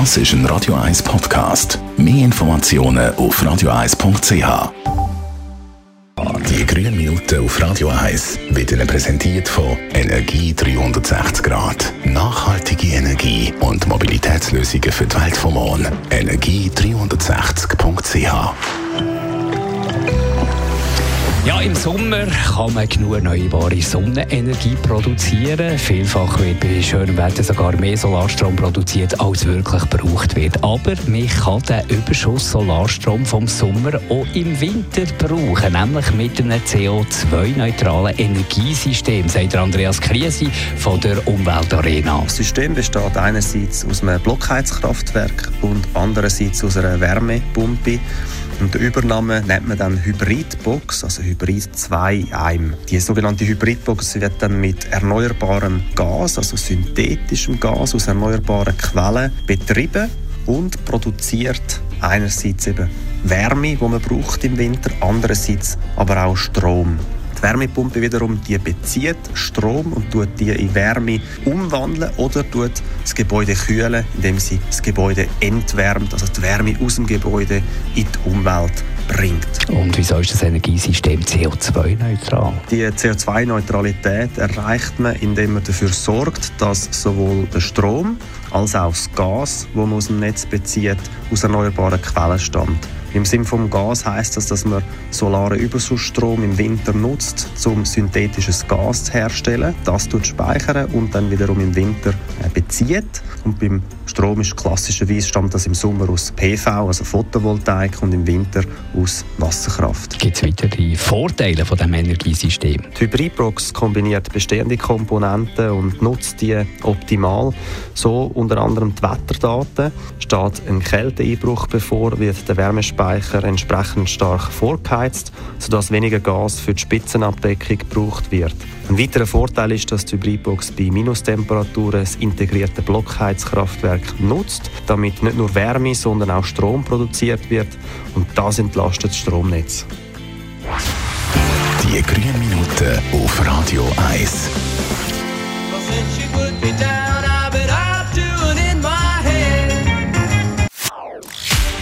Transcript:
Das ist ein Radio 1 Podcast. Mehr Informationen auf radio1.ch. Die grünen Minuten auf Radio 1 werden präsentiert von Energie 360 Grad. Nachhaltige Energie und Mobilitätslösungen für die Welt vom Morgen. Energie360.ch ja, im Sommer kann man genug erneuerbare Sonnenenergie produzieren. Vielfach wird bei schönem Wetter sogar mehr Solarstrom produziert, als wirklich gebraucht wird. Aber man kann den Überschuss Solarstrom vom Sommer auch im Winter brauchen, nämlich mit einem CO2-neutralen Energiesystem, sagt Andreas Kriesi von der Umweltarena. Das System besteht einerseits aus einem Blockheizkraftwerk und andererseits aus einer Wärmepumpe. Und der Übernahme nennt man dann Hybridbox, also Hybrid 2 in einem. Die sogenannte Hybridbox wird dann mit erneuerbarem Gas, also synthetischem Gas aus erneuerbaren Quellen betrieben und produziert einerseits eben Wärme, die man braucht im Winter, andererseits aber auch Strom. Wärmepumpe wiederum, die bezieht Strom und tut die in Wärme umwandeln oder tut das Gebäude kühlen, indem sie das Gebäude entwärmt, also die Wärme aus dem Gebäude in die Umwelt bringt. Und wieso ist das Energiesystem CO2-neutral? Die CO2-Neutralität erreicht man, indem man dafür sorgt, dass sowohl der Strom als auch das Gas, das man aus dem Netz bezieht, aus erneuerbaren Quellen stammt. Im Sinne vom Gas heißt das, dass man solaren Überschussstrom im Winter nutzt, um synthetisches Gas zu herstellen. Das tut speichern und dann wiederum im Winter äh, bezieht. Und beim Strom ist klassischerweise stammt das im Sommer aus PV, also Photovoltaik, und im Winter aus Wasserkraft. Gibt es weitere Vorteile von dem Energiesystem? Die Hybridbox kombiniert bestehende Komponenten und nutzt die optimal. So unter anderem die Wetterdaten. Steht ein Kälteeinbruch bevor, wird der Wärmespeicher Speicher entsprechend stark vorgeheizt, sodass weniger Gas für die Spitzenabdeckung gebraucht wird. Ein weiterer Vorteil ist, dass die Hybridbox bei Minustemperaturen das integrierte Blockheizkraftwerk nutzt, damit nicht nur Wärme, sondern auch Strom produziert wird und das entlastet das Stromnetz. Die grünen Minuten auf Radio 1.